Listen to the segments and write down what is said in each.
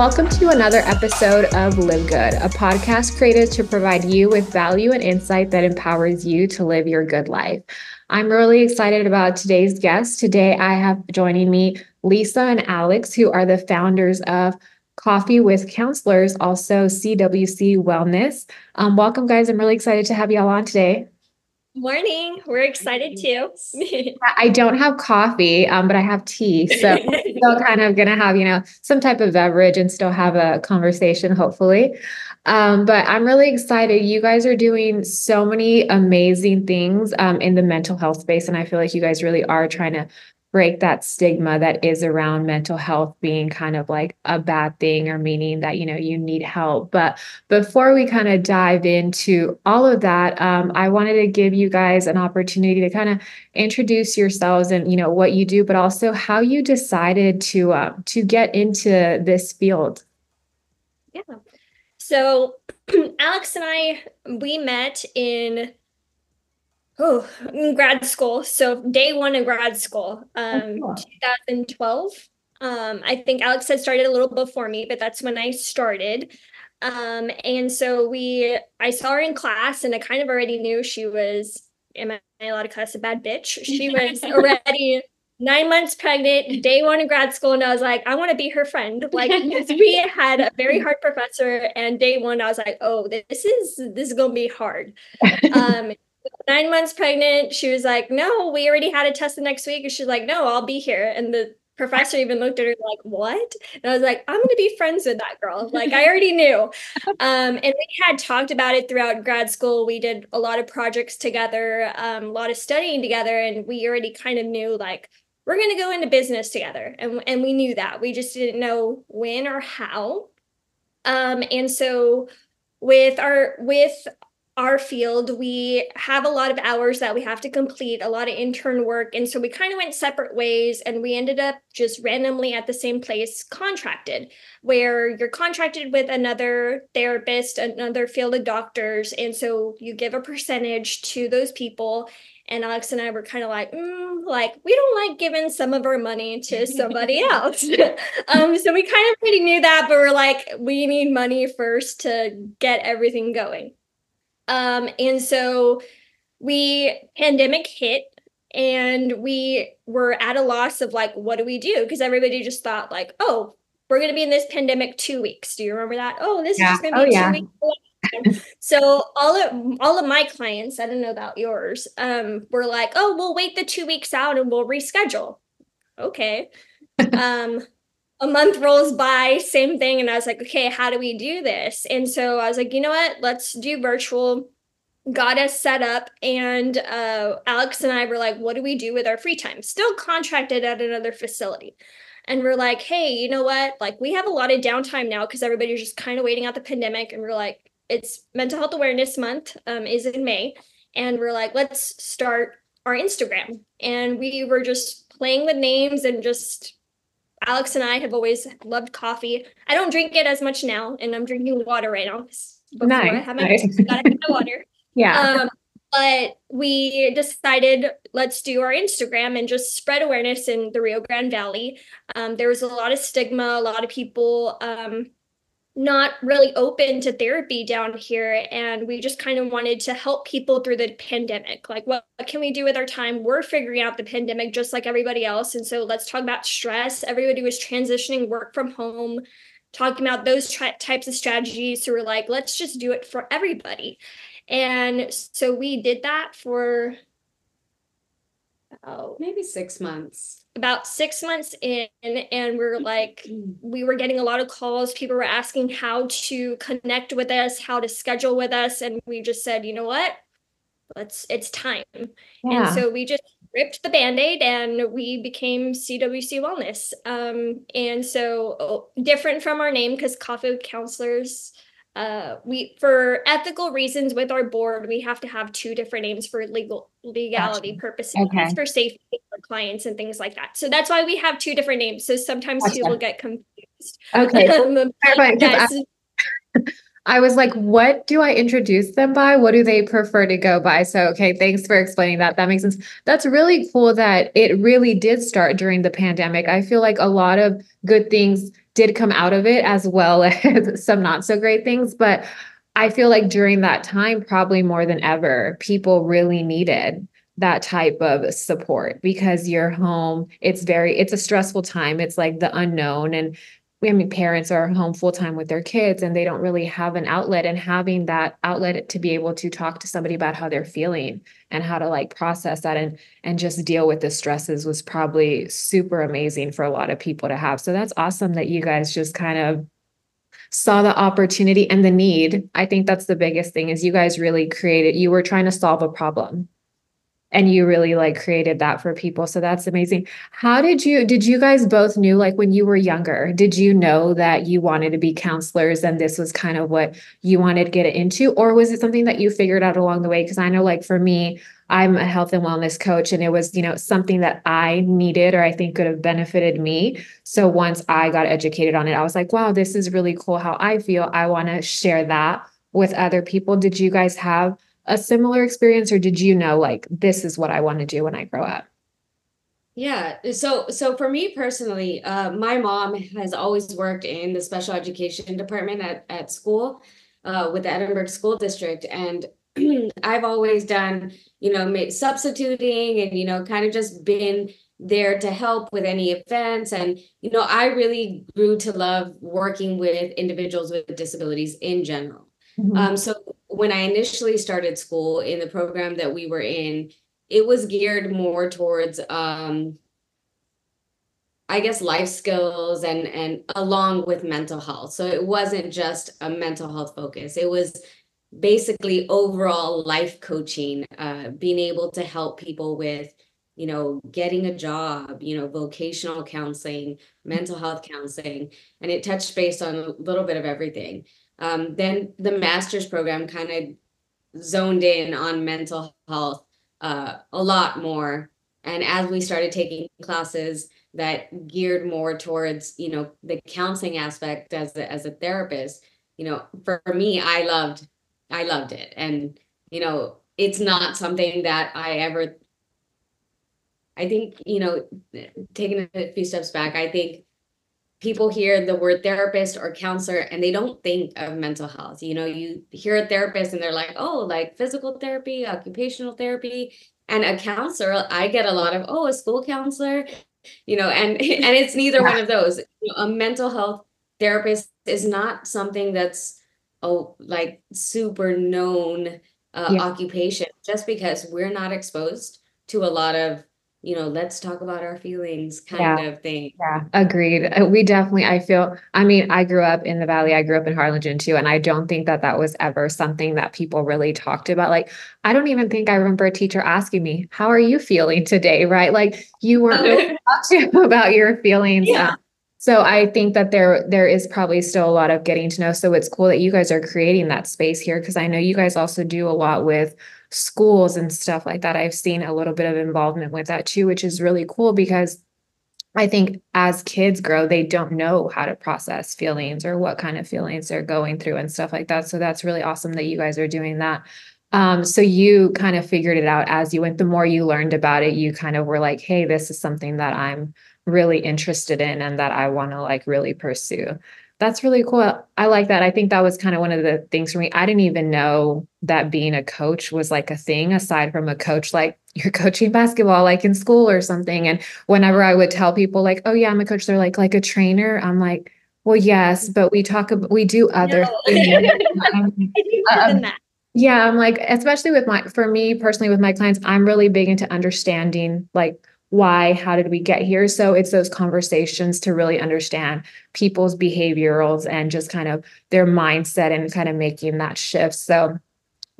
Welcome to another episode of Live Good, a podcast created to provide you with value and insight that empowers you to live your good life. I'm really excited about today's guest. Today, I have joining me Lisa and Alex, who are the founders of Coffee with Counselors, also CWC Wellness. Um, welcome, guys. I'm really excited to have you all on today. Morning. We're excited too. I don't have coffee, um, but I have tea. So still kind of gonna have, you know, some type of beverage and still have a conversation, hopefully. Um, but I'm really excited. You guys are doing so many amazing things um, in the mental health space. And I feel like you guys really are trying to break that stigma that is around mental health being kind of like a bad thing or meaning that you know you need help. But before we kind of dive into all of that um, i wanted to give you guys an opportunity to kind of introduce yourselves and you know what you do but also how you decided to uh, to get into this field. Yeah. So alex and i we met in oh grad school so day one of grad school um oh, cool. 2012 um i think alex had started a little before me but that's when i started um and so we i saw her in class and i kind of already knew she was am i allowed to cuss a bad bitch she was already nine months pregnant, day one in grad school, and I was like, I want to be her friend. Like we had a very hard professor, and day one I was like, oh, this is this is gonna be hard. Um, nine months pregnant. She was like, No, we already had a test the next week. And she's like, No, I'll be here. And the professor even looked at her like, What? And I was like, I'm going to be friends with that girl. Like, I already knew. Um, and we had talked about it throughout grad school. We did a lot of projects together, um, a lot of studying together. And we already kind of knew, like, we're going to go into business together. And, and we knew that. We just didn't know when or how. Um, and so with our with our field, we have a lot of hours that we have to complete, a lot of intern work. And so we kind of went separate ways and we ended up just randomly at the same place contracted, where you're contracted with another therapist, another field of doctors. And so you give a percentage to those people. And Alex and I were kind of like, mm, like, we don't like giving some of our money to somebody else. um, so we kind of already knew that, but we're like, we need money first to get everything going. Um, and so we pandemic hit and we were at a loss of like, what do we do? Because everybody just thought like, oh, we're going to be in this pandemic two weeks. Do you remember that? Oh, this yeah. is going to be oh, two yeah. weeks. so all of all of my clients, I don't know about yours, um, were like, oh, we'll wait the two weeks out and we'll reschedule. Okay. um, a month rolls by, same thing. And I was like, okay, how do we do this? And so I was like, you know what? Let's do virtual. Got us set up. And uh, Alex and I were like, what do we do with our free time? Still contracted at another facility. And we're like, hey, you know what? Like, we have a lot of downtime now because everybody's just kind of waiting out the pandemic. And we're like, it's Mental Health Awareness Month um, is in May. And we're like, let's start our Instagram. And we were just playing with names and just Alex and I have always loved coffee. I don't drink it as much now, and I'm drinking water right now. Before nice. I have my, nice. gotta have my water. Yeah. Um, but we decided let's do our Instagram and just spread awareness in the Rio Grande Valley. Um, there was a lot of stigma, a lot of people um, not really open to therapy down here and we just kind of wanted to help people through the pandemic. Like what, what, can we do with our time? We're figuring out the pandemic just like everybody else and so let's talk about stress. Everybody was transitioning work from home talking about those tri- types of strategies so we're like let's just do it for everybody. And so we did that for oh maybe six months. About six months in and we are like we were getting a lot of calls. People were asking how to connect with us how to schedule with us and we just said you know what? Let's it's time. Yeah. and so we just ripped the band-aid and we became cwc wellness. Um, and so oh, different from our name because coffee counselors uh, we for ethical reasons with our board we have to have two different names for legal legality gotcha. purposes okay. for safety for clients and things like that. So that's why we have two different names. So sometimes gotcha. people get confused. Okay. Um, I, I was like what do i introduce them by? What do they prefer to go by? So okay thanks for explaining that. That makes sense. That's really cool that it really did start during the pandemic. I feel like a lot of good things did come out of it as well as some not so great things. But I feel like during that time, probably more than ever, people really needed that type of support because you're home. It's very, it's a stressful time. It's like the unknown. And I mean, parents are home full time with their kids and they don't really have an outlet. And having that outlet to be able to talk to somebody about how they're feeling and how to like process that and and just deal with the stresses was probably super amazing for a lot of people to have. So that's awesome that you guys just kind of saw the opportunity and the need. I think that's the biggest thing is you guys really created, you were trying to solve a problem and you really like created that for people so that's amazing. How did you did you guys both knew like when you were younger did you know that you wanted to be counselors and this was kind of what you wanted to get into or was it something that you figured out along the way? Because i know like for me i'm a health and wellness coach and it was you know something that i needed or i think could have benefited me. So once i got educated on it i was like wow this is really cool how i feel. I want to share that with other people. Did you guys have a similar experience or did you know like this is what I want to do when I grow up? Yeah. So so for me personally, uh, my mom has always worked in the special education department at, at school uh, with the Edinburg School District. And I've always done, you know, substituting and, you know, kind of just been there to help with any events. And, you know, I really grew to love working with individuals with disabilities in general. Mm-hmm. Um, so when I initially started school in the program that we were in, it was geared more towards um, I guess life skills and and along with mental health. So it wasn't just a mental health focus. It was basically overall life coaching, uh, being able to help people with, you know, getting a job, you know, vocational counseling, mental health counseling, and it touched base on a little bit of everything. Um, then the master's program kind of zoned in on mental health uh, a lot more. And as we started taking classes that geared more towards, you know, the counseling aspect as a, as a therapist, you know, for, for me, I loved, I loved it. And, you know, it's not something that I ever, I think, you know, taking a few steps back, I think people hear the word therapist or counselor and they don't think of mental health. You know, you hear a therapist and they're like, oh, like physical therapy, occupational therapy. And a counselor, I get a lot of, oh, a school counselor, you know, and and it's neither one of those. You know, a mental health therapist is not something that's oh like super known uh, yeah. occupation just because we're not exposed to a lot of you know, let's talk about our feelings kind yeah. of thing. Yeah, agreed. Uh, we definitely, I feel, I mean, I grew up in the Valley, I grew up in Harlingen too. And I don't think that that was ever something that people really talked about. Like, I don't even think I remember a teacher asking me, How are you feeling today? Right. Like, you weren't really talking about your feelings. Yeah. Um, so I think that there there is probably still a lot of getting to know. So it's cool that you guys are creating that space here because I know you guys also do a lot with schools and stuff like that. I've seen a little bit of involvement with that too, which is really cool because I think as kids grow, they don't know how to process feelings or what kind of feelings they're going through and stuff like that. So that's really awesome that you guys are doing that. Um, so you kind of figured it out as you went. The more you learned about it, you kind of were like, hey, this is something that I'm really interested in and that I want to like really pursue. That's really cool. I like that. I think that was kind of one of the things for me. I didn't even know that being a coach was like a thing aside from a coach like you're coaching basketball like in school or something. And whenever I would tell people like, "Oh yeah, I'm a coach," they're like like a trainer. I'm like, "Well, yes, but we talk about we do other no. things." um, yeah, I'm like especially with my for me personally with my clients, I'm really big into understanding like why how did we get here? So it's those conversations to really understand people's behaviorals and just kind of their mindset and kind of making that shift. So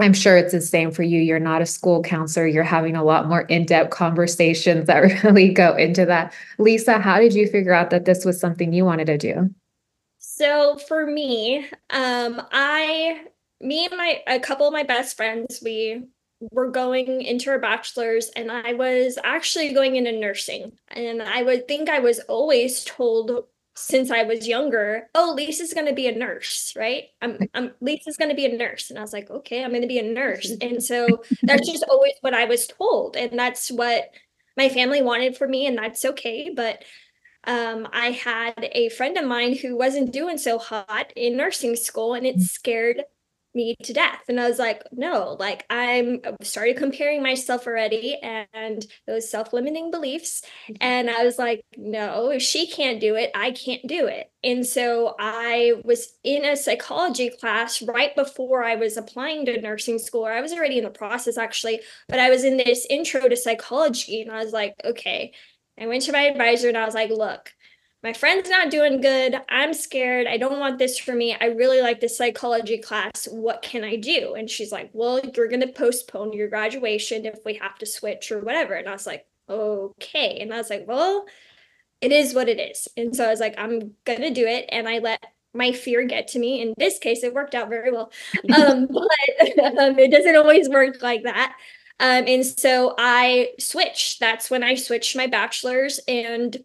i'm sure it's the same for you. You're not a school counselor. You're having a lot more in-depth conversations that really go into that. Lisa how did you figure out that this was something you wanted to do? So for me um i me and my a couple of my best friends we were going into our bachelor's and I was actually going into nursing. And I would think I was always told since I was younger, oh, Lisa's going to be a nurse, right? I'm, I'm Lisa's going to be a nurse. And I was like, okay, I'm going to be a nurse. And so that's just always what I was told. And that's what my family wanted for me. And that's okay. But um, I had a friend of mine who wasn't doing so hot in nursing school, and it scared me to death. And I was like, no, like I'm started comparing myself already and those self-limiting beliefs. Mm-hmm. And I was like, no, if she can't do it, I can't do it. And so I was in a psychology class right before I was applying to nursing school. I was already in the process actually, but I was in this intro to psychology and I was like, okay. I went to my advisor and I was like, look, my friend's not doing good. I'm scared. I don't want this for me. I really like this psychology class. What can I do? And she's like, Well, you're going to postpone your graduation if we have to switch or whatever. And I was like, Okay. And I was like, Well, it is what it is. And so I was like, I'm going to do it. And I let my fear get to me. In this case, it worked out very well. Um, but um, it doesn't always work like that. Um, and so I switched. That's when I switched my bachelor's and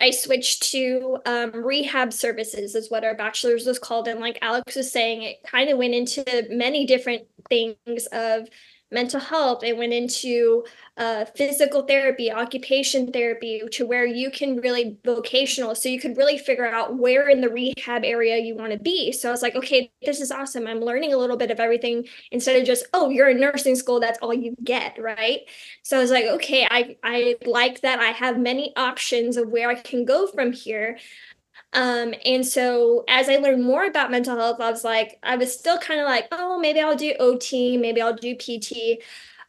I switched to um, rehab services, is what our bachelor's was called. And like Alex was saying, it kind of went into many different things of mental health. It went into uh, physical therapy, occupation therapy, to where you can really vocational. So you could really figure out where in the rehab area you want to be. So I was like, okay, this is awesome. I'm learning a little bit of everything instead of just, oh, you're in nursing school, that's all you get, right? So I was like, okay, I I like that. I have many options of where I can go from here. Um, and so as I learned more about mental health, I was like, I was still kind of like, oh, maybe I'll do OT, maybe I'll do PT.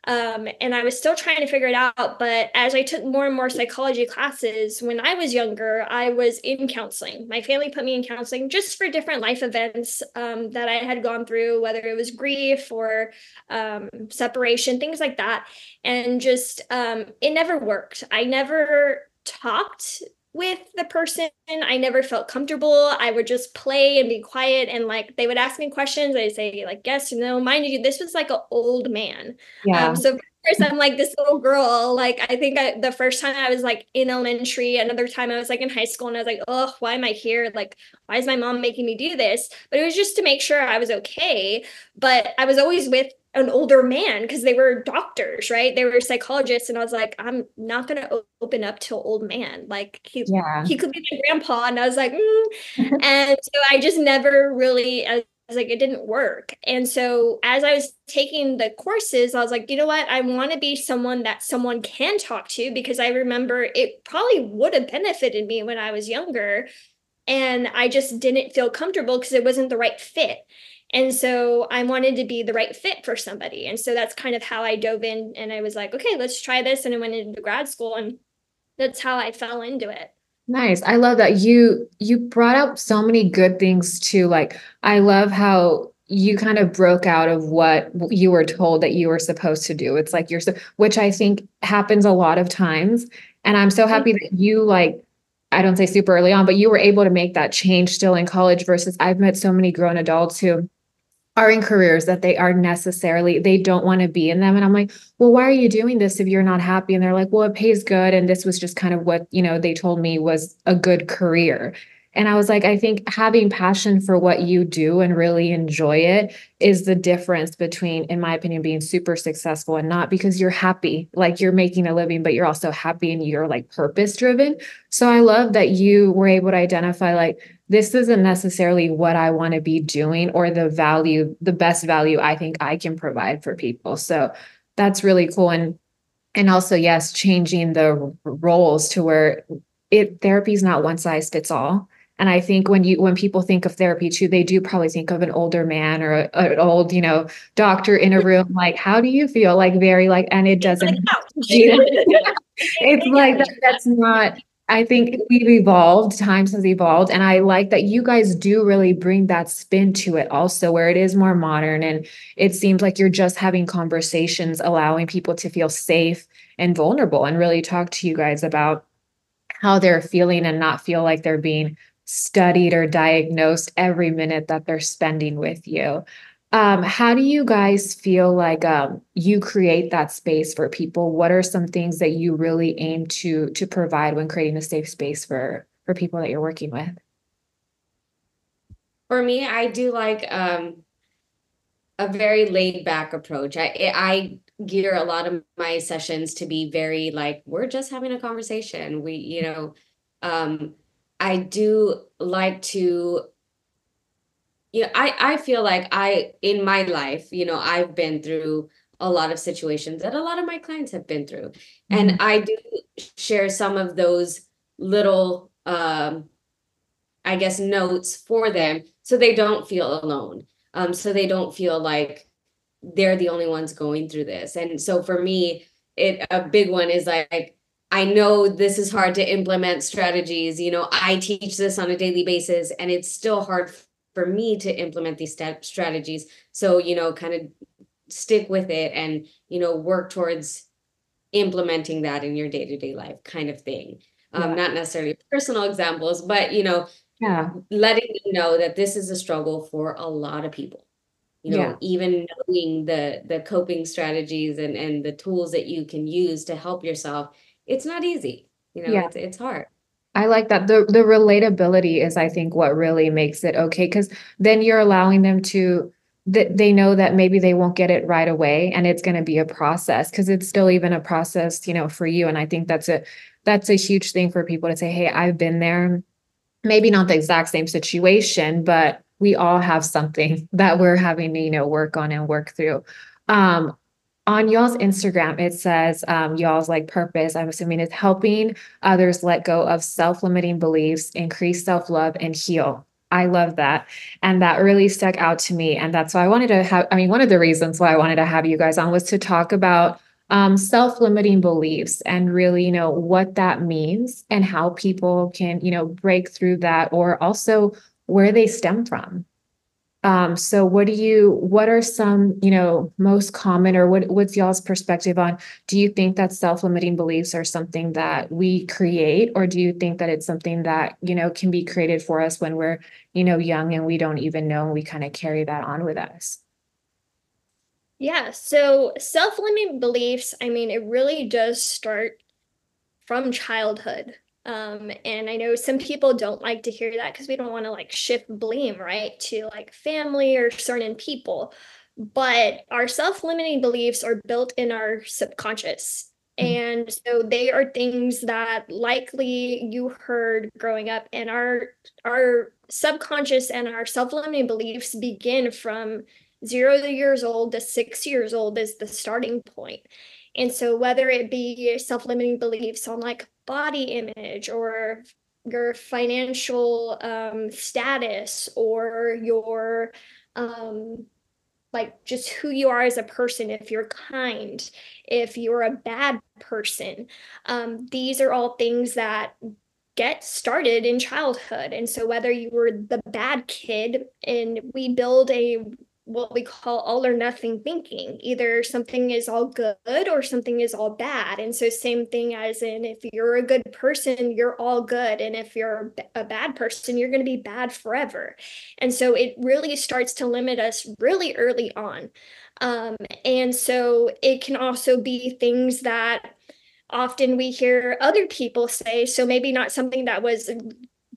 Um, and I was still trying to figure it out. But as I took more and more psychology classes, when I was younger, I was in counseling. My family put me in counseling just for different life events um, that I had gone through, whether it was grief or um, separation, things like that. And just, um, it never worked. I never talked with the person. I never felt comfortable. I would just play and be quiet and like they would ask me questions. I'd say like yes no. Mind you, this was like an old man. Yeah. Um, so first I'm like this little girl. Like I think I, the first time I was like in elementary, another time I was like in high school, and I was like, oh, why am I here? Like, why is my mom making me do this? But it was just to make sure I was okay. But I was always with an older man because they were doctors, right? They were psychologists, and I was like, I'm not gonna open up to old man. Like he, yeah. he could be my grandpa, and I was like, mm. and so I just never really. I was like, it didn't work. And so as I was taking the courses, I was like, you know what? I want to be someone that someone can talk to because I remember it probably would have benefited me when I was younger. And I just didn't feel comfortable because it wasn't the right fit. And so I wanted to be the right fit for somebody. And so that's kind of how I dove in and I was like, okay, let's try this. And I went into grad school and that's how I fell into it. Nice. I love that you you brought up so many good things too. Like I love how you kind of broke out of what you were told that you were supposed to do. It's like you're so, which I think happens a lot of times. And I'm so happy that mm-hmm. you like I don't say super early on, but you were able to make that change still in college versus I've met so many grown adults who are in careers that they are necessarily they don't want to be in them. And i'm like well why are you doing this if you're not happy? And they're like well it pays good. And this was just kind of what you know they told me was a good career and i was like i think having passion for what you do and really enjoy it is the difference between in my opinion being super successful and not because you're happy like you're making a living but you're also happy and you're like purpose driven so i love that you were able to identify like this isn't necessarily what I want to be doing or the value, the best value I think I can provide for people. So that's really cool. And and also, yes, changing the roles to where it therapy is not one size fits all. And I think when you when people think of therapy too, they do probably think of an older man or a, an old, you know, doctor in a room. Like, how do you feel? Like very like, and it doesn't. it's like that, that's not I think we've evolved, times has evolved. And I like that you guys do really bring that spin to it also, where it is more modern. And it seems like you're just having conversations, allowing people to feel safe and vulnerable and really talk to you guys about how they're feeling and not feel like they're being studied or diagnosed every minute that they're spending with you. Um, how do you guys feel like um, you create that space for people? What are some things that you really aim to to provide when creating a safe space for for people that you're working with? For me, I do like um, a very laid back approach. I I gear a lot of my sessions to be very like we're just having a conversation. We you know um, I do like to, you know, I, I feel like I, in my life, you know, I've been through a lot of situations that a lot of my clients have been through. And I do share some of those little, um, I guess, notes for them so they don't feel alone. Um, so they don't feel like they're the only ones going through this. And so for me, it a big one is like I know this is hard to implement strategies. You know, I teach this on a daily basis and it's still hard for me to implement these step strategies. So, you know, kind of stick with it and, you know, work towards implementing that in your day-to-day life kind of thing. Um, Yeah. not necessarily personal examples, but you know, Yeah. letting you know that this is a struggle for a lot of people. You know, Yeah. even knowing the the coping strategies and and the tools that you can use to help yourself, it's not easy. You know, Yeah. it's it's hard. I like that. The the relatability is, I think, what really makes it okay. Because then you're allowing them to that they know that maybe they won't get it right away, and it's going to be a process. Because it's still even a process, you know, for you. And I think that's a that's a huge thing for people to say, "Hey, I've been there." Maybe not the exact same situation, but we all have something that we're having to, you know, work on and work through. Um, on y'all's Instagram, it says um, y'all's like purpose. I'm assuming is helping others let go of self-limiting beliefs, increase self-love, and heal. I love that. And that really stuck out to me. And that's why I wanted to have, I mean, one of the reasons why I wanted to have you guys on was to talk about um, self-limiting beliefs and really, you know, what that means and how people can, you know, break through that or also where they stem from. Um, so what do you, what are some, you know, most common or what, what's y'all's perspective on do you think that self-limiting beliefs are something that we create or do you think that it's something that you know can be created for us when we're you know young and we don't even know and we kind of carry that on with us Yeah, so self-limiting beliefs, I mean, it really does start from childhood. Um, and I know some people don't like to hear that because we don't want to like shift blame, right, to like family or certain people. But our self-limiting beliefs are built in our subconscious. Mhm. And so they are things that likely you heard growing up, and our our subconscious and our self-limiting beliefs begin from zero years old to six years old is the starting point. And so, whether it be self limiting beliefs on like body image or your financial um, status or your um, like just who you are as a person, if you're kind, if you're a bad person, um, these are all things that get started in childhood. And so, whether you were the bad kid and we build a what we call all or nothing thinking. Either something is all good or something is all bad. And so, same thing as in if you're a good person, you're all good. And if you're a bad person, you're going to be bad forever. And so, it really starts to limit us really early on. Um, and so, it can also be things that often we hear other people say. So, maybe not something that was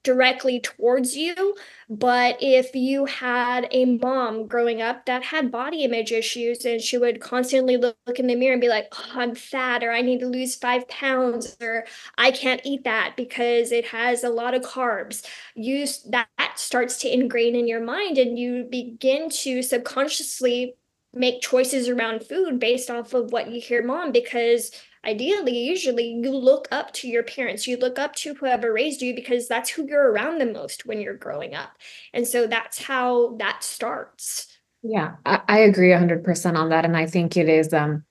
directly towards you. But if you had a mom growing up that had body image issues and she would constantly look, look in the mirror and be like, oh, I'm fat, or I need to lose five pounds, or I can't eat that because it has a lot of carbs, you that starts to ingrain in your mind and you begin to subconsciously make choices around food based off of what you hear mom because ideally usually you look up to your parents you look up to whoever raised you because that's who you're around the most when you're growing up. And so that's how that starts. Yeah I, I agree 100% on that and i think it is um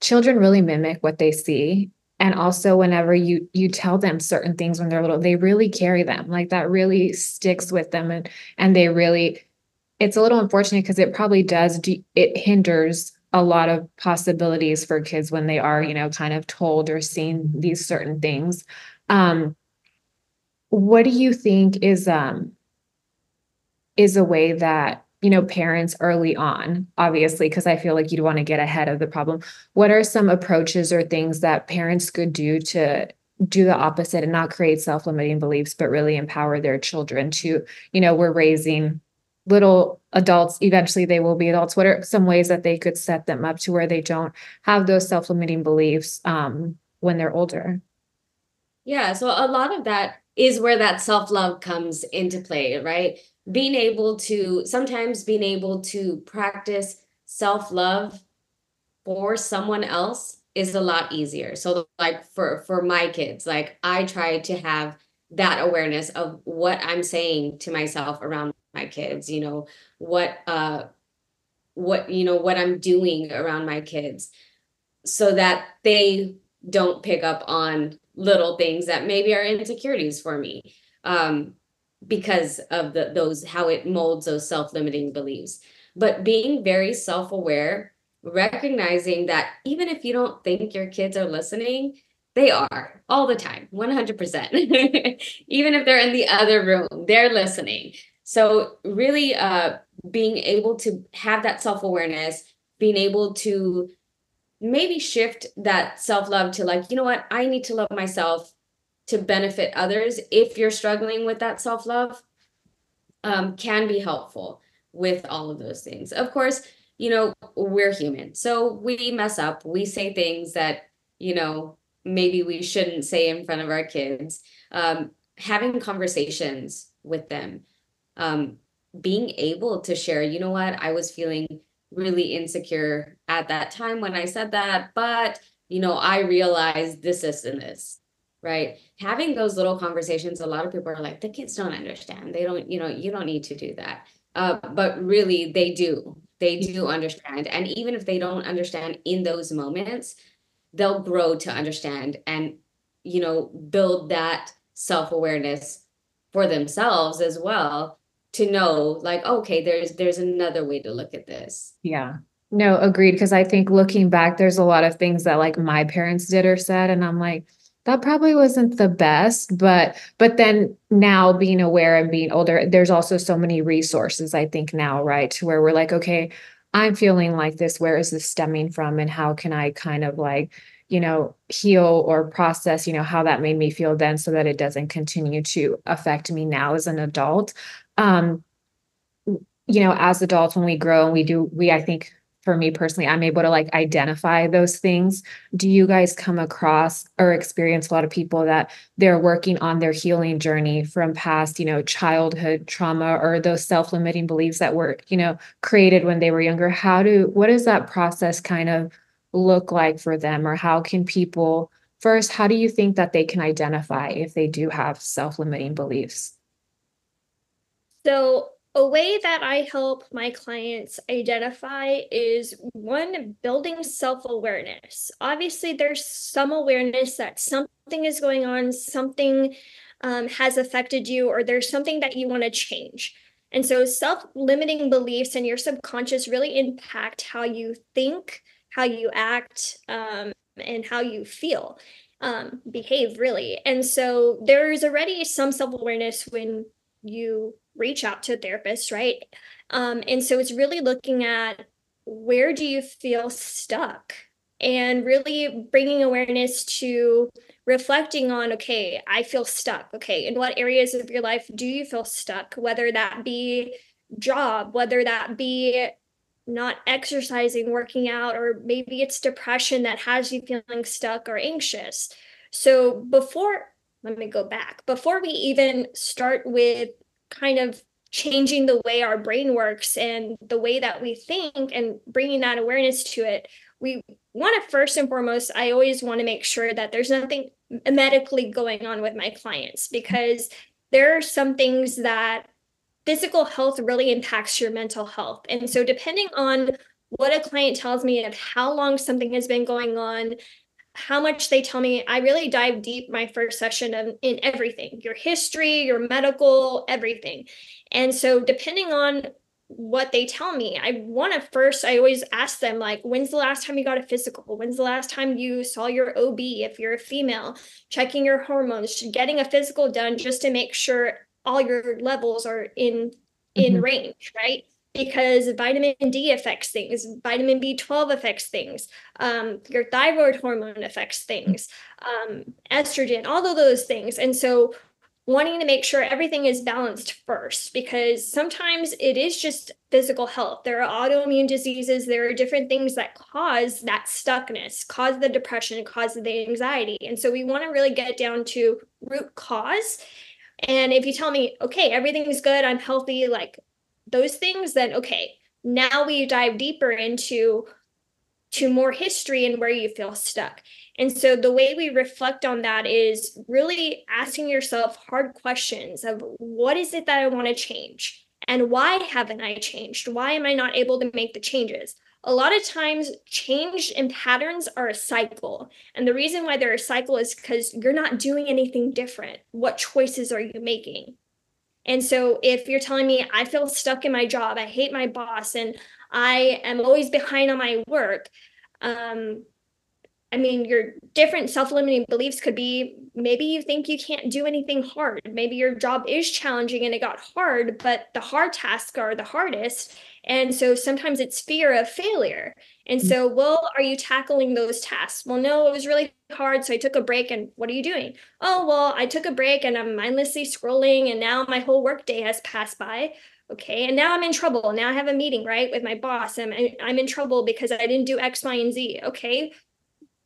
children really mimic what they see and also whenever you you tell them certain things when they're little they really carry them like that really sticks with them and and they really it's a little unfortunate because it probably does do, it hinders a lot of possibilities for kids when they are you know kind of told or seen these certain things. Um what do you think is um is a way that you know parents early on obviously because i feel like you'd want to get ahead of the problem. What are some approaches or things that parents could do to do the opposite and not create self-limiting beliefs but really empower their children to you know we're raising little adults eventually they will be adults what are some ways that they could set them up to where they don't have those self-limiting beliefs um, when they're older Yeah, so a lot of that is where that self-love comes into play, right? Being able to sometimes being able to practice self-love for someone else is a lot easier. So like for for my kids, like I try to have that awareness of what I'm saying to myself around my kids, you know, what uh what you know what I'm doing around my kids so that they don't pick up on little things that maybe are insecurities for me um because of the those how it molds those self-limiting beliefs. But being very self-aware recognizing that even if you don't think your kids are listening they are all the time 100% even if they're in the other room they're listening so really uh being able to have that self-awareness being able to maybe shift that self-love to like you know what? I need to love myself to benefit others. If you're struggling with that self-love um, can be helpful with all of those things. Of course you know we're human so we mess up. We say things that you know maybe we shouldn't say in front of our kids. Um, having conversations with them um, being able to share you know what? I was feeling really insecure at that time when i said that but you know i realized this this and this right? Having those little conversations a lot of people are like the kids don't understand. They don't you know you don't need to do that. Uh, but really they do. They do understand. And even if they don't understand in those moments they'll grow to understand and you know build that self-awareness for themselves as well to know like okay there's there's another way to look at this Yeah. No, agreed. Because I think looking back, there's a lot of things that like my parents did or said, and I'm like, that probably wasn't the best. But but then now being aware and being older, there's also so many resources, I think now, right? To where we're like, okay, I'm feeling like this. Where is this stemming from? And how can I kind of like, you know, heal or process, you know, how that made me feel then so that it doesn't continue to affect me now as an adult. Um, you know, as adults, when we grow and we do, we, I think for me personally, I'm able to like identify those things. Do you guys come across or experience a lot of people that they're working on their healing journey from past, you know, childhood trauma or those self-limiting beliefs that were, you know, created when they were younger? How do, what does that process kind of look like for them? Or how can people, first, how do you think that they can identify if they do have self-limiting beliefs? So, a way that I help my clients identify is one, building self awareness. Obviously, there's some awareness that something is going on, something um, has affected you, or there's something that you want to change. And so, self limiting beliefs and your subconscious really impact how you think, how you act, um, and how you feel, um, behave, really. And so, there's already some self awareness when you reach out to a therapist, right? Um, and so it's really looking at where do you feel stuck? And really bringing awareness to reflecting on okay i feel stuck. Okay in what areas of your life do you feel stuck? Whether that be job whether that be not exercising working out or maybe it's depression that has you feeling stuck or anxious. So before let me go back. Before we even start with kind of changing the way our brain works and the way that we think and bringing that awareness to it we want to first and foremost i always want to make sure that there's nothing medically going on with my clients because there are some things that physical health really impacts your mental health. And so depending on what a client tells me of how long something has been going on how much they tell me. I really dive deep my first session of, in everything your history your medical everything. And so depending on what they tell me i want to first i always ask them like when's the last time you got a physical? When's the last time you saw your ob if you're a female? Checking your hormones getting a physical done just to make sure all your levels are in in mm-hmm. range right because vitamin D affects things, vitamin B12 affects things, um, your thyroid hormone affects things, um, estrogen, all of those things. And so, wanting to make sure everything is balanced first, because sometimes it is just physical health. There are autoimmune diseases, there are different things that cause that stuckness, cause the depression, cause the anxiety. And so, we want to really get down to root cause And if you tell me, okay, everything is good, I'm healthy, like those things, then okay, now we dive deeper into to more history and where you feel stuck. And so the way we reflect on that is really asking yourself hard questions of what is it that I want to change? And why haven't I changed? Why am I not able to make the changes? A lot of times, change and patterns are a cycle. And the reason why they're a cycle is because you're not doing anything different. What choices are you making? And so, if you're telling me I feel stuck in my job, I hate my boss, and I am always behind on my work, um, I mean, your different self limiting beliefs could be maybe you think you can't do anything hard. Maybe your job is challenging and it got hard, but the hard tasks are the hardest. And so sometimes it's fear of failure. And mm. so, well, are you tackling those tasks? Well, no, it was really hard. So I took a break. And what are you doing? Oh, well, I took a break and I'm mindlessly scrolling. And now my whole workday has passed by. Okay. And now I'm in trouble. Now I have a meeting, right, with my boss. And I'm in trouble because I didn't do X, Y, and Z. Okay.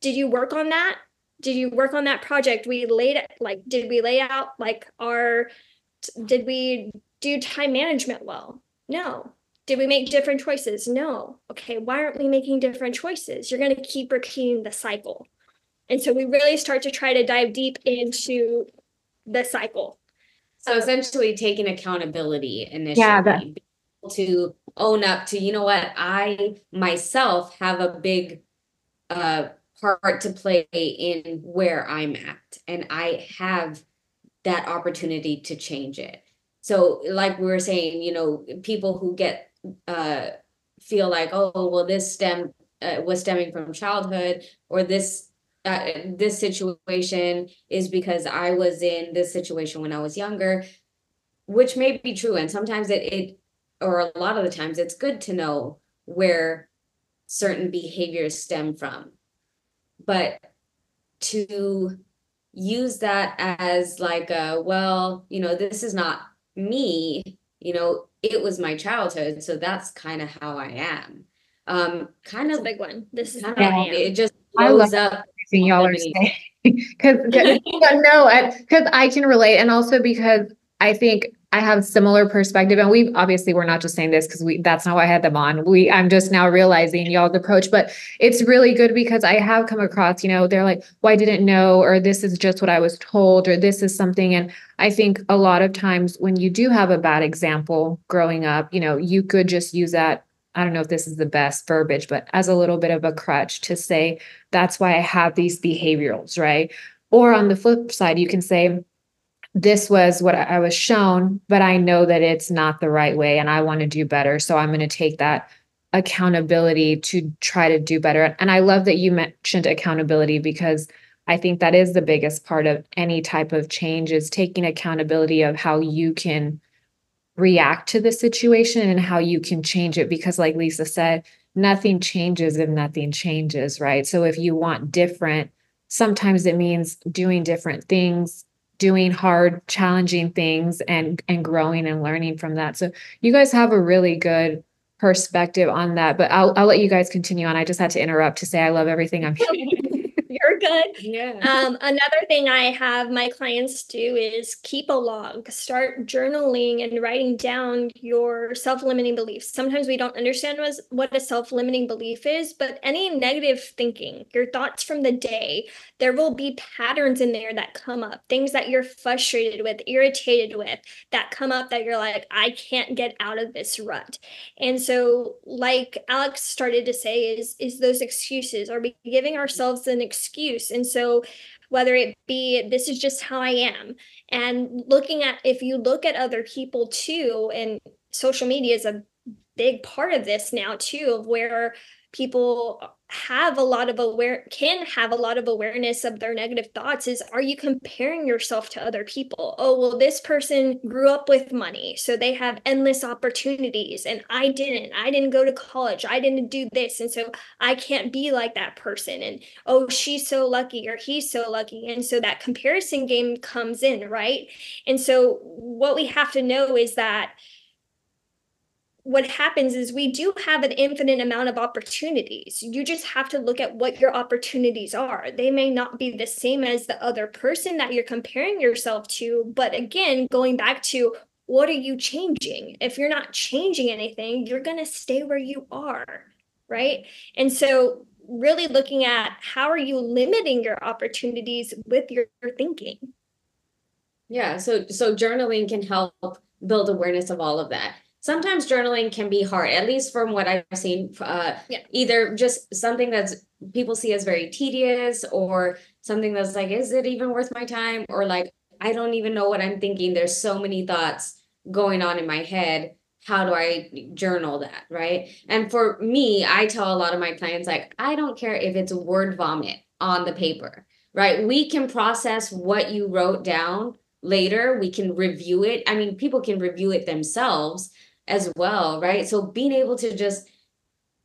Did you work on that? Did you work on that project? We laid it like, did we lay out like our, did we do time management well? No. Did we make different choices? No. Okay, why aren't we making different choices? You're going to keep repeating the cycle. And so we really start to try to dive deep into the cycle. So essentially taking accountability initially yeah, that- to own up to, you know what, I myself have a big uh part to play in where I'm at and I have that opportunity to change it. So like we were saying, you know, people who get uh, feel like, oh, well, this stem uh, was stemming from childhood, or this uh, this situation is because I was in this situation when I was younger, which may be true, and sometimes it it or a lot of the times it's good to know where certain behaviors stem from, but to use that as like a well you know this is not me you know it was my childhood so that's kind of how i am. Um kind that's of a big one. This is kind of, it just blows up everything y'all are saying. Because no because I can relate and also because i think I have similar perspective, and we obviously we're not just saying this because we that's not why I had them on. We I'm just now realizing y'all's approach, but it's really good because I have come across, you know, they're like, well, I didn't know, or this is just what I was told, or this is something. And I think a lot of times when you do have a bad example growing up, you know, you could just use that. I don't know if this is the best verbiage, but as a little bit of a crutch to say, that's why I have these behaviorals, right? Or on the flip side, you can say, this was what I was shown, but I know that it's not the right way and I want to do better. So I'm going to take that accountability to try to do better. And I love that you mentioned accountability because I think that is the biggest part of any type of change is taking accountability of how you can react to the situation and how you can change it because like Lisa said, nothing changes if nothing changes, right? So if you want different, sometimes it means doing different things doing hard challenging things and and growing and learning from that. So you guys have a really good perspective on that but i'll, I'll let you guys continue on. I just had to interrupt to say i love everything i'm hearing You're good. Yeah. Um, another thing I have my clients do is keep a log, start journaling and writing down your self limiting beliefs. Sometimes we don't understand what, what a self limiting belief is, but any negative thinking, your thoughts from the day, there will be patterns in there that come up, things that you're frustrated with, irritated with, that come up that you're like, I can't get out of this rut. And so, like Alex started to say, is is those excuses? Are we giving ourselves an excuse? Excuse. And so, whether it be this is just how I am, and looking at if you look at other people too, and social media is a big part of this now too, of where people have a lot of aware can have a lot of awareness of their negative thoughts is are you comparing yourself to other people? Oh well this person grew up with money so they have endless opportunities and i didn't. I didn't go to college. I didn't do this and so i can't be like that person and oh she's so lucky or he's so lucky and so that comparison game comes in right? And so what we have to know is that what happens is we do have an infinite amount of opportunities. You just have to look at what your opportunities are. They may not be the same as the other person that you're comparing yourself to. But again, going back to what are you changing? If you're not changing anything, you're going to stay where you are. Right. And so, really looking at how are you limiting your opportunities with your, your thinking. Yeah. So, so journaling can help build awareness of all of that sometimes journaling can be hard at least from what i've seen uh, yeah. either just something that's people see as very tedious or something that's like is it even worth my time? or like i don't even know what i'm thinking. There's so many thoughts going on in my head. How do i journal that right? And for me i tell a lot of my clients like i don't care if it's word vomit on the paper right? We can process what you wrote down later. We can review it. I mean people can review it themselves as well, right? So being able to just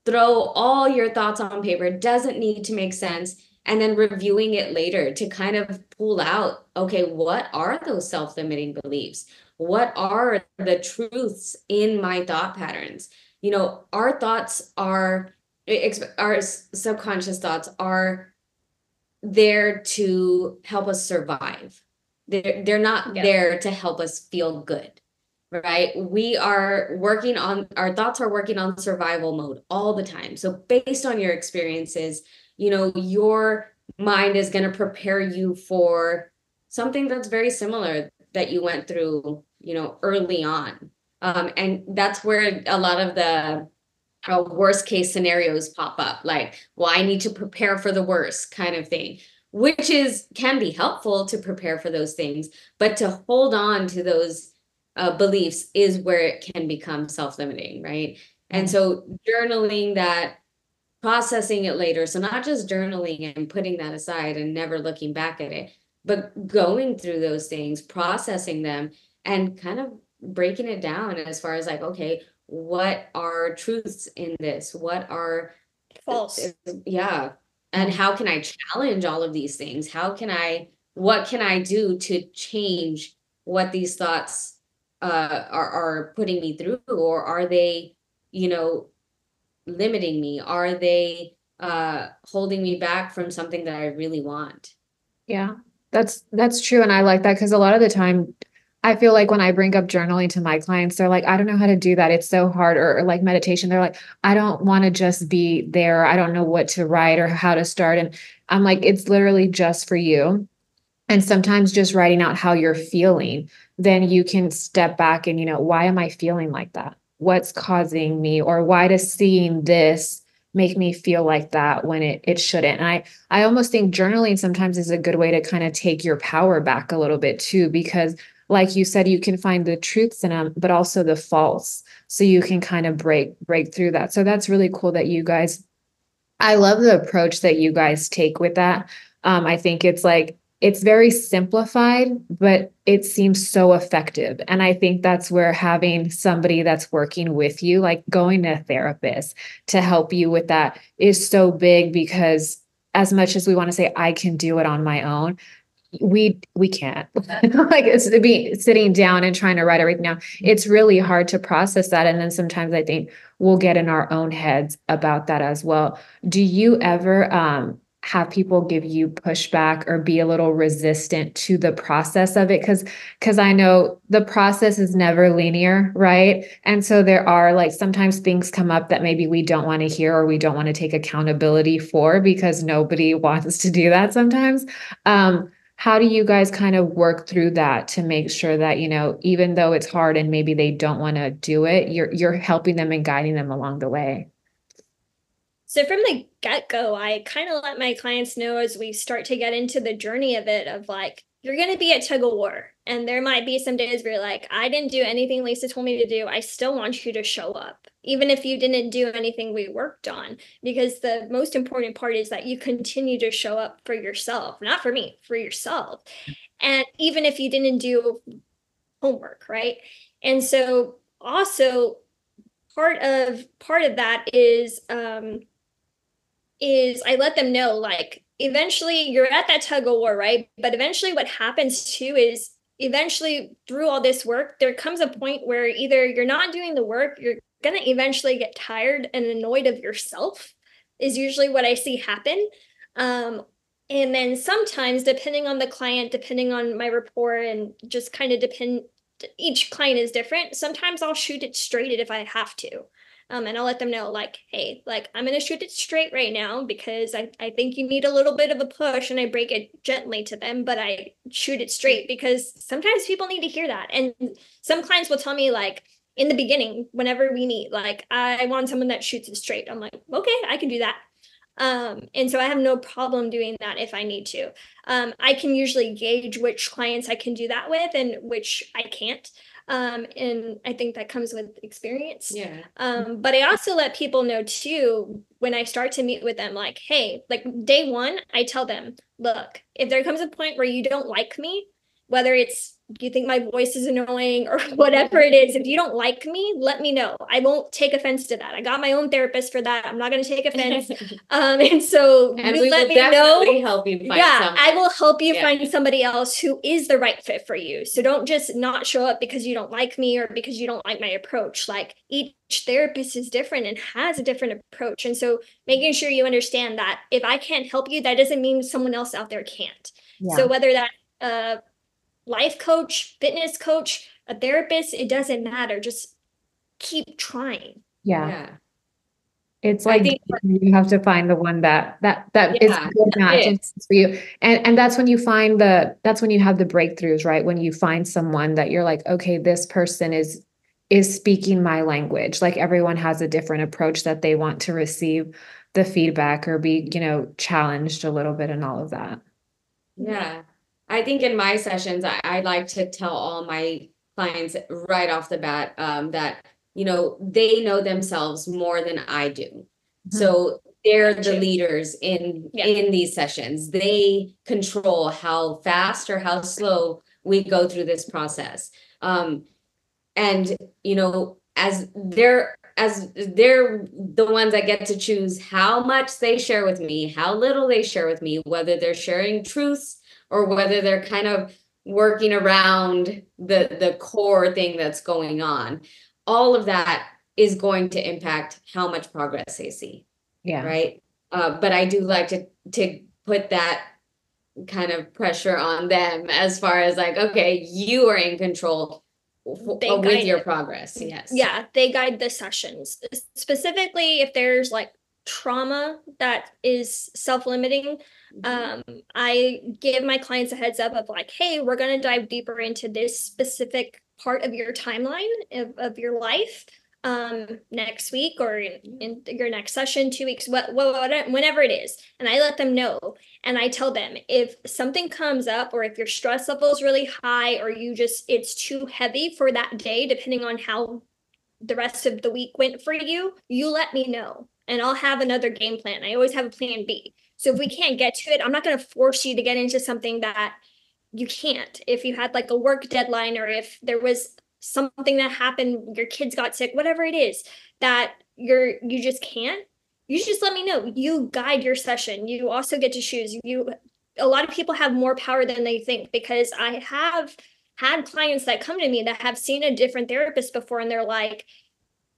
throw all your thoughts on paper doesn't need to make sense. And then reviewing it later to kind of pull out okay what are those self-limiting beliefs? What are the truths in my thought patterns? You know our thoughts are our subconscious thoughts are there to help us survive. They're, they're not yeah. there to help us feel good right? We are working on our thoughts are working on survival mode all the time. So based on your experiences, you know, your mind is going to prepare you for something that's very similar that you went through, you know, early on. Um, and that's where a lot of the uh, worst case scenarios pop up, like, well, I need to prepare for the worst kind of thing which is can be helpful to prepare for those things but to hold on to those uh, beliefs is where it can become self-limiting right? And mm-hmm. so journaling that processing it later so not just journaling and putting that aside and never looking back at it but going through those things processing them and kind of breaking it down as far as like okay what are truths in this? What are false. yeah and how can i challenge all of these things? How can i what can i do to change what these thoughts uh, are are putting me through, or are they, you know, limiting me? Are they uh, holding me back from something that I really want? Yeah, that's that's true, and I like that because a lot of the time. I feel like when I bring up journaling to my clients, they're like, I don't know how to do that. It's so hard. Or, or like meditation, they're like, I don't want to just be there. I don't know what to write or how to start. And I'm like, it's literally just for you. And sometimes just writing out how you're feeling then you can step back and, you know, why am I feeling like that? What's causing me, or why does seeing this make me feel like that when it it shouldn't? And I I almost think journaling sometimes is a good way to kind of take your power back a little bit too, because like you said, you can find the truths in them, but also the false. So you can kind of break break through that. So that's really cool that you guys I love the approach that you guys take with that. Um, I think it's like it's very simplified, but it seems so effective. And I think that's where having somebody that's working with you, like going to a therapist to help you with that, is so big because as much as we want to say, I can do it on my own, we we can't. Like it's to be sitting down and trying to write everything down. It's really hard to process that. And then sometimes i think we'll get in our own heads about that as well. Do you ever um have people give you pushback or be a little resistant to the process of it because because i know the process is never linear right? And so there are like sometimes things come up that maybe we don't want to hear or we don't want to take accountability for because nobody wants to do that sometimes. Um, how do you guys kind of work through that to make sure that you know even though it's hard and maybe they don't want to do it you're you're helping them and guiding them along the way so from the get go, I kind of let my clients know as we start to get into the journey of it of like, you're going to be at tug of war. And there might be some days where you're like, I didn't do anything Lisa told me to do. I still want you to show up, even if you didn't do anything we worked on. Because the most important part is that you continue to show up for yourself, not for me, for yourself. And even if you didn't do homework, right? And so also part of part of that is um is I let them know like eventually you're at that tug of war, right? But eventually what happens too is eventually through all this work, there comes a point where either you're not doing the work, you're gonna eventually get tired and annoyed of yourself is usually what I see happen. Um, and then sometimes, depending on the client, depending on my rapport, and just kind of depend, each client is different. Sometimes I'll shoot it straight if I have to. Um, and I'll let them know, like, hey, like, I'm to shoot it straight right now because I, I think you need a little bit of a push. And I break it gently to them, but I shoot it straight because sometimes people need to hear that. And some clients will tell me, like, in the beginning, whenever we meet, like, I want someone that shoots it straight. I'm like, okay, I can do that. Um, and so I have no problem doing that if I need to. Um, I can usually gauge which clients I can do that with and which I can't. Um, and I think that comes with experience. Yeah. Um, but I also let people know too when I start to meet with them, like, hey, like day one, I tell them, look, if there comes a point where you don't like me, whether it's you think my voice is annoying or whatever it is? If you don't like me let me know. I won't take offense to that. I got my own therapist for that. I'm not going to take offense. Um and so and you let me know. help you find yeah i will help you Yeah. find somebody else who is the right fit for you. So don't just not show up because you don't like me or because you don't like my approach. Like each therapist is different and has a different approach. And so making sure you understand that if i can't help you that doesn't mean someone else out there can't. So whether that uh life coach, fitness coach, a therapist, it doesn't matter. Just keep trying. yeah. yeah. It's like think- you have to find the one that that that is Yeah, a good match it for you. And and that's when you find the that's when you have the breakthroughs, right? When you find someone that you're like, okay, this person is is speaking my language. Like everyone has a different approach that they want to receive the feedback or be, you know, challenged a little bit and all of that. Yeah. I think in my sessions, I, I like to tell all my clients right off the bat um, that, you know, they know themselves more than I do. So they're the leaders in Yeah. in these sessions. They control how fast or how slow we go through this process. Um, and you know, as they're as they're the ones that get to choose how much they share with me, how little they share with me, whether they're sharing truths or whether they're kind of working around the the core thing that's going on. All of that is going to impact how much progress they see Yeah. right? Uh, but I do like to to put that kind of pressure on them as far as like, okay, you are in control They with guide your progress. Yes. Yeah, they guide the sessions. Specifically, if there's like trauma that is self-limiting, um, I give my clients a heads up of like, hey, we're gonna dive deeper into this specific part of your timeline of, of your life um next week or in, in your next session two weeks what, what whenever it is. And i let them know. And i tell them if something comes up or if your stress level is really high or you just it's too heavy for that day depending on how the rest of the week went for you you let me know and i'll have another game plan. I always have a plan b so if we can't get to it i'm not going to force you to get into something that you can't. If you had like a work deadline or if there was something that happened your kids got sick whatever it is that you're you just can't you just let me know. You guide your session. You also get to choose. You a lot of people have more power than they think because i have had clients that come to me that have seen a different therapist before and they're like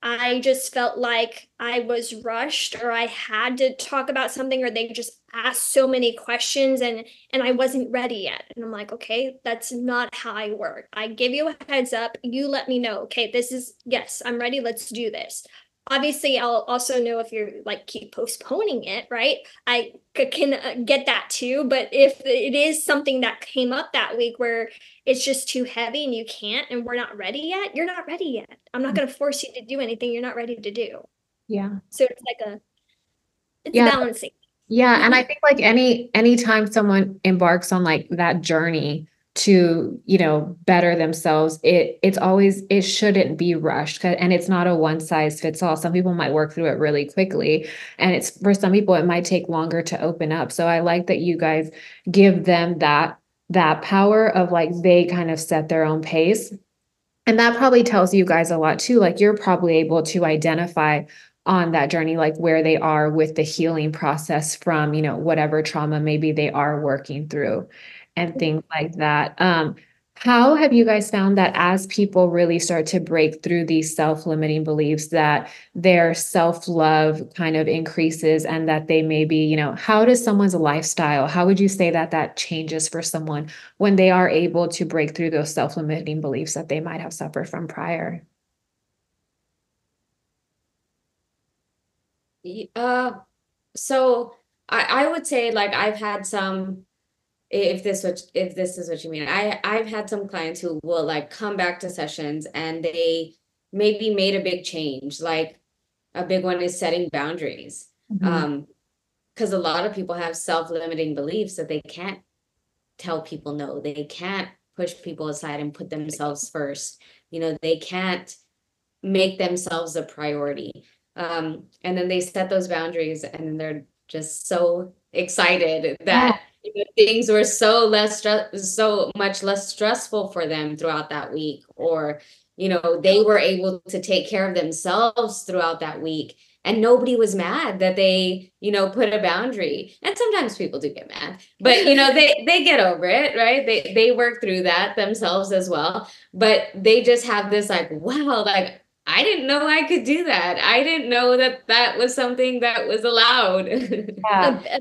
I just felt like I was rushed or I had to talk about something or they just asked so many questions and and I wasn't ready yet. And I'm like, okay, that's not how I work. I give you a heads up, you let me know, okay, this is yes, I'm ready, let's do this. Obviously, I'll also know if you're like keep postponing it, right? I c- can uh, get that too, but if it is something that came up that week where it's just too heavy and you can't and we're not ready yet, you're not ready yet. I'm not going to force you to do anything you're not ready to do. Yeah. So it's like a it's Yeah. balancing. Yeah, and I think like any anytime someone embarks on like that journey to, you know, better themselves, it it's always it shouldn't be rushed and it's not a one size fits all. Some people might work through it really quickly and it's for some people it might take longer to open up. So I like that you guys give them that that power of like they kind of set their own pace. And that probably tells you guys a lot too. Like you're probably able to identify on that journey, like where they are with the healing process from, you know, whatever trauma maybe they are working through and things like that. Um, how have you guys found that as people really start to break through these self-limiting beliefs that their self-love kind of increases and that they maybe, you know, how does someone's lifestyle, how would you say that that changes for someone when they are able to break through those self-limiting beliefs that they might have suffered from prior? Uh, so I, I would say like I've had some, if this what if this is what you mean, I I've had some clients who will like come back to sessions and they maybe made a big change. Like a big one is setting boundaries. Mhm. Um, because a lot of people have self-limiting beliefs that they can't tell people no, they can't push people aside and put themselves first. You know, they can't make themselves a priority. Um, and then they set those boundaries and they're just so excited that know, things were so less stress so much less stressful for them throughout that week or you know they were able to take care of themselves throughout that week and nobody was mad that they you know put a boundary and sometimes people do get mad but you know they they get over it right they they work through that themselves as well but they just have this like wow like I didn't know I could do that. I didn't know that that was something that was allowed. Yeah.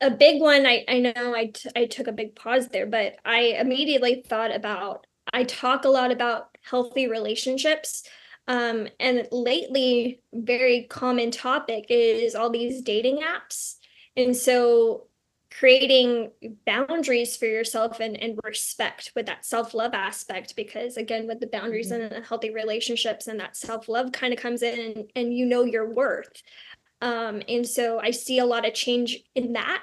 A, big one I, I know I, t- I took a big pause there but i immediately thought about i talk a lot about healthy relationships um, and lately very common topic is all these dating apps and so creating boundaries for yourself and, and respect with that self-love aspect because again with the boundaries and the healthy relationships and that self-love kind of comes in and, and you know your worth um, and so I see a lot of change in that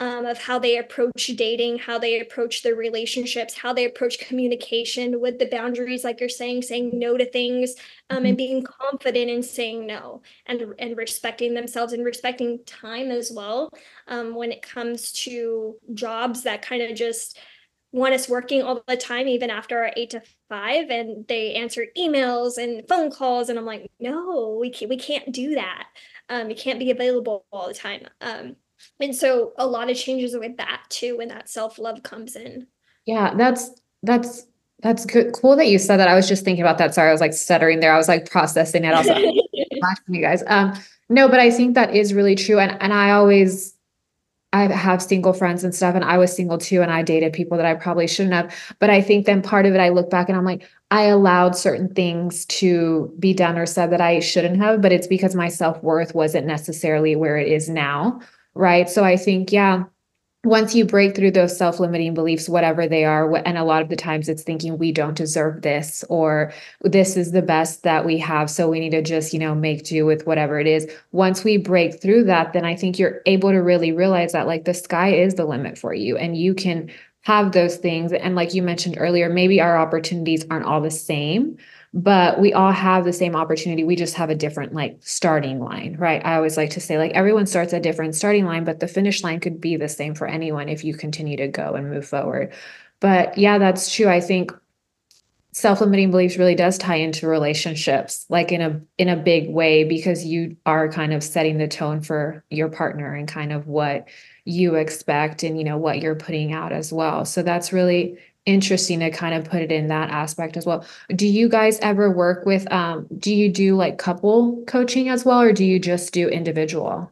um, of how they approach dating, how they approach their relationships, how they approach communication with the boundaries, like you're saying, saying no to things, um, and being confident in saying no and and respecting themselves and respecting time as well. Um, when it comes to jobs that kind of just want us working all the time, even after our eight to five, and they answer emails and phone calls, and I'm like, no, we can't, we can't do that. Um, you can't be available all the time. And so a lot of changes with that too when that self-love comes in. Yeah, that's that's that's good. Cool that you said that. I was just thinking about that. Sorry, I was like stuttering there. I was like processing it. also watching you guys. Um, no, but I think that is really true. And and I always I have single friends and stuff, and I was single too, and I dated people that I probably shouldn't have. But I think then part of it, I look back and I'm like, I allowed certain things to be done or said that I shouldn't have, but it's because my self-worth wasn't necessarily where it is now. Right. So I think, yeah, once you break through those self-limiting beliefs whatever they are and a lot of the times it's thinking we don't deserve this or this is the best that we have so we need to just you know make do with whatever it is once we break through that then i think you're able to really realize that like the sky is the limit for you and you can have those things and like you mentioned earlier maybe our opportunities aren't all the same but we all have the same opportunity. We just have a different like starting line right? I always like to say like everyone starts a different starting line but the finish line could be the same for anyone if you continue to go and move forward. But yeah that's true. I think self-limiting beliefs really does tie into relationships like in a in a big way because you are kind of setting the tone for your partner and kind of what you expect and you know what you're putting out as well. So that's really interesting to kind of put it in that aspect as well do you guys ever work with um do you do like couple coaching as well or do you just do individual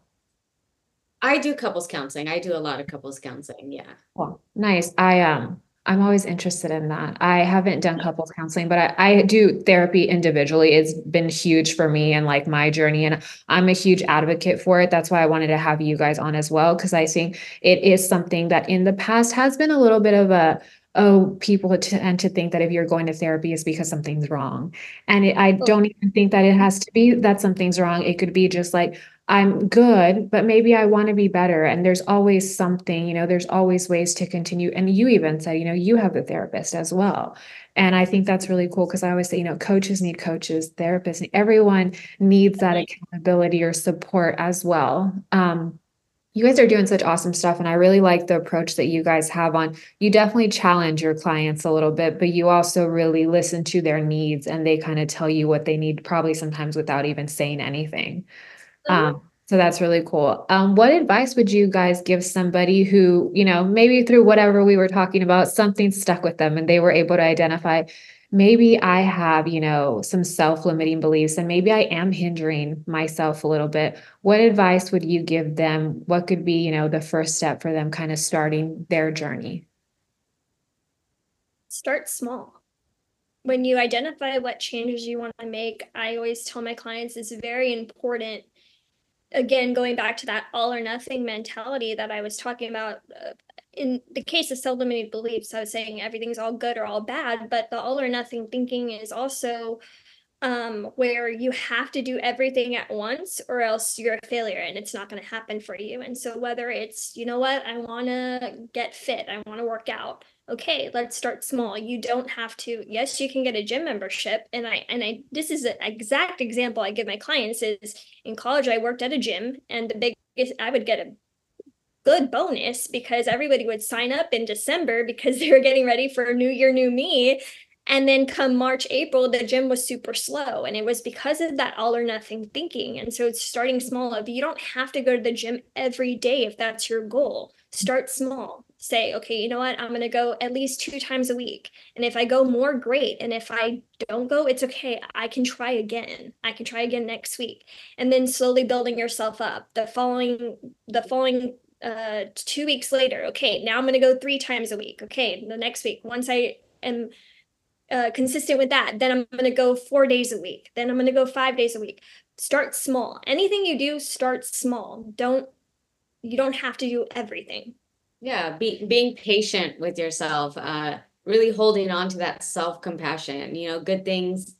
I do couples counseling. I do a lot of couples counseling. Yeah. well nice i um i'm always interested in that i haven't done couples counseling but I, I do therapy individually it's been huge for me and like my journey and i'm a huge advocate for it that's why i wanted to have you guys on as well because i think it is something that in the past has been a little bit of a oh, people tend to think that if you're going to therapy it's because something's wrong. And it, I don't even think that it has to be that something's wrong. It could be just like, I'm good, but maybe I want to be better. And there's always something, you know, there's always ways to continue. And you even said, you know, you have a therapist as well. And I think that's really cool because I always say, you know, coaches need coaches, therapists, everyone needs that accountability or support as well. Um, you guys are doing such awesome stuff and i really like the approach that you guys have on. You definitely challenge your clients a little bit but you also really listen to their needs and they kind of tell you what they need probably sometimes without even saying anything. Um, So that's really cool. Um, what advice would you guys give somebody who, you know, maybe through whatever we were talking about, something stuck with them and they were able to identify, maybe I have, you know, some self-limiting beliefs and maybe I am hindering myself a little bit. What advice would you give them? What could be, you know, the first step for them kind of starting their journey? Start small. When you identify what changes you want to make, I always tell my clients it's very important again going back to that all or nothing mentality that i was talking about uh, in the case of self-limiting beliefs i was saying everything's all good or all bad but the all or nothing thinking is also um, where you have to do everything at once or else you're a failure and it's not going to happen for you. And so whether it's you know what? I want to get fit. I want to work out. Okay let's start small. You don't have to. Yes you can get a gym membership and i and i this is an exact example i give my clients is in college i worked at a gym and the biggest i would get a good bonus because everybody would sign up in december because they were getting ready for new year new me and then come March, April, the gym was super slow. And it was because of that all or nothing thinking. And so it's starting small. If you don't have to go to the gym every day if that's your goal, start small. Say, okay, you know what? I'm going to go at least two times a week. And if I go more, great. And if I don't go, it's okay. I can try again. I can try again next week. And then slowly building yourself up. The following, the following uh two weeks later okay now i'm going to go three times a week okay the next week once i am uh, consistent with that, then I'm going to go four days a week. Then I'm going to go five days a week. Start small. Anything you do, start small. Don't you don't have to do everything. Yeah, be, being patient with yourself, uh, really holding on to that self compassion. You know, good things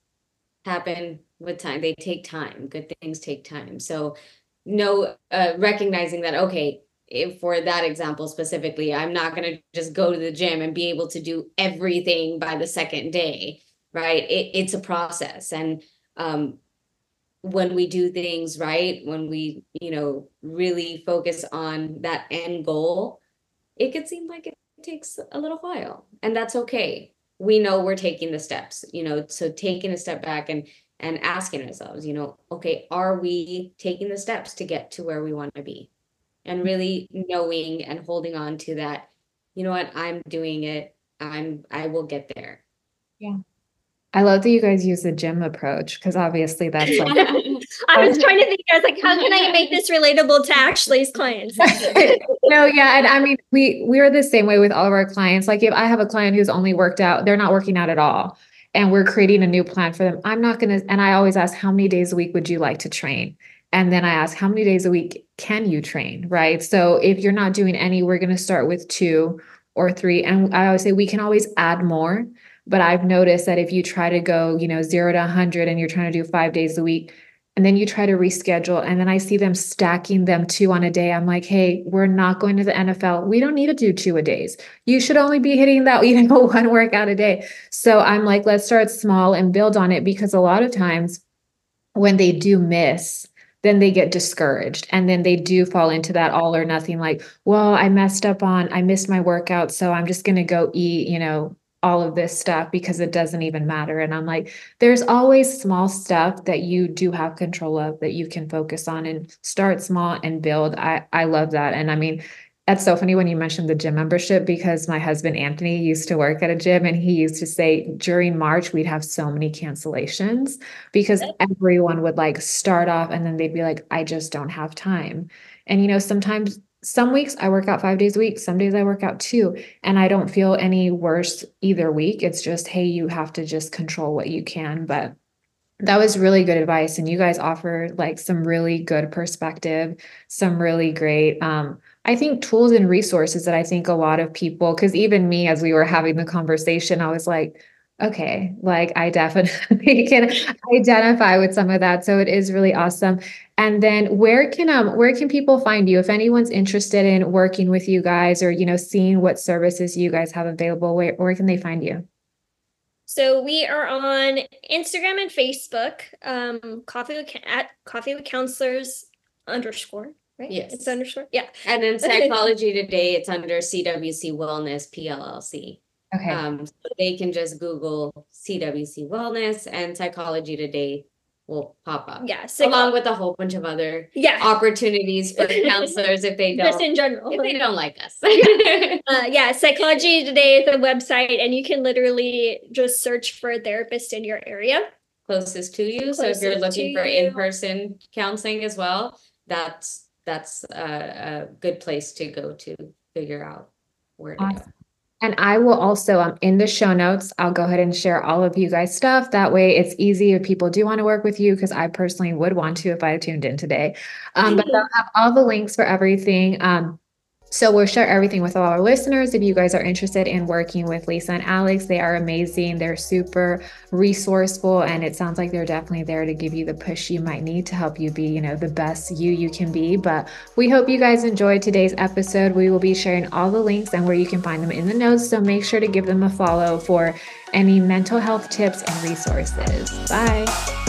happen with time. They take time. Good things take time. So, no, uh, recognizing that okay, for that example specifically, I'm not going to just go to the gym and be able to do everything by the second day, right? It, it's a process. And um, when we do things right, when we, you know, really focus on that end goal, it could seem like it takes a little while. And that's okay. We know we're taking the steps, you know, so taking a step back and and asking ourselves, you know, okay, are we taking the steps to get to where we want to be? And really knowing and holding on to that you know what i'm doing it i'm i will get there yeah I love that you guys use the gym approach because obviously that's like I was trying to think, I was like, how can I make this relatable to Ashley's clients? no, yeah. And I mean, we we're the same way with all of our clients. Like if I have a client who's only worked out, they're not working out at all. And we're creating a new plan for them. I'm not gonna, and I always ask, how many days a week would you like to train? And then I ask, how many days a week can you train? Right. So if you're not doing any, we're going to start with two or three. And I always say we can always add more. But I've noticed that if you try to go, you know, zero to 100 and you're trying to do five days a week, and then you try to reschedule, and then I see them stacking them two on a day. I'm like, hey, we're not going to the NFL. We don't need to do two a days. You should only be hitting that, you know, one workout a day. So I'm like, let's start small and build on it because a lot of times when they do miss, then they get discouraged and then they do fall into that all or nothing like well i messed up on i missed my workout so i'm just going to go eat you know all of this stuff because it doesn't even matter. And i'm like there's always small stuff that you do have control of that you can focus on and start small and build. I i love that and i mean that's so funny when you mentioned the gym membership because my husband Anthony used to work at a gym and he used to say during March we'd have so many cancellations because everyone would like start off and then they'd be like, I just don't have time. And you know, sometimes some weeks I work out five days a week, some days I work out two, and I don't feel any worse either week. It's just, hey, you have to just control what you can. But that was really good advice. And you guys offered like some really good perspective, some really great um I think tools and resources that I think a lot of people, because even me, as we were having the conversation, I was like, okay, like I definitely can identify with some of that. So it is really awesome. And then where can um where can people find you if anyone's interested in working with you guys or you know seeing what services you guys have available? Where where can they find you? So we are on Instagram and Facebook, um, coffee with, at coffee with counselors underscore right? Yes. It's underscore. Yeah. And then psychology today, it's under CWC Wellness PLLC. Okay. Um, so they can just Google CWC Wellness and Psychology Today will pop up. Yeah. psycho- Along with a whole bunch of other yeah. opportunities for counselors if they don't Just in general. if they don't like us. Uh, yeah, Psychology Today is a website, and you can literally just search for a therapist in your area. Closest to you. So if you're looking for in-person counseling as well, that's that's a, a good place to go to figure out where to go. And I will also, um, in the show notes, I'll go ahead and share all of you guys' stuff. That way it's easy if people do want to work with you, because I personally would want to if I tuned in today. Um, but I'll have all the links for everything. Um, so we'll share everything with all our listeners. If you guys are interested in working with Lisa and Alex, they are amazing. They're super resourceful, and it sounds like they're definitely there to give you the push you might need to help you be, you know, the best you you can be. But we hope you guys enjoyed today's episode. We will be sharing all the links and where you can find them in the notes. So make sure to give them a follow for any mental health tips and resources. Bye.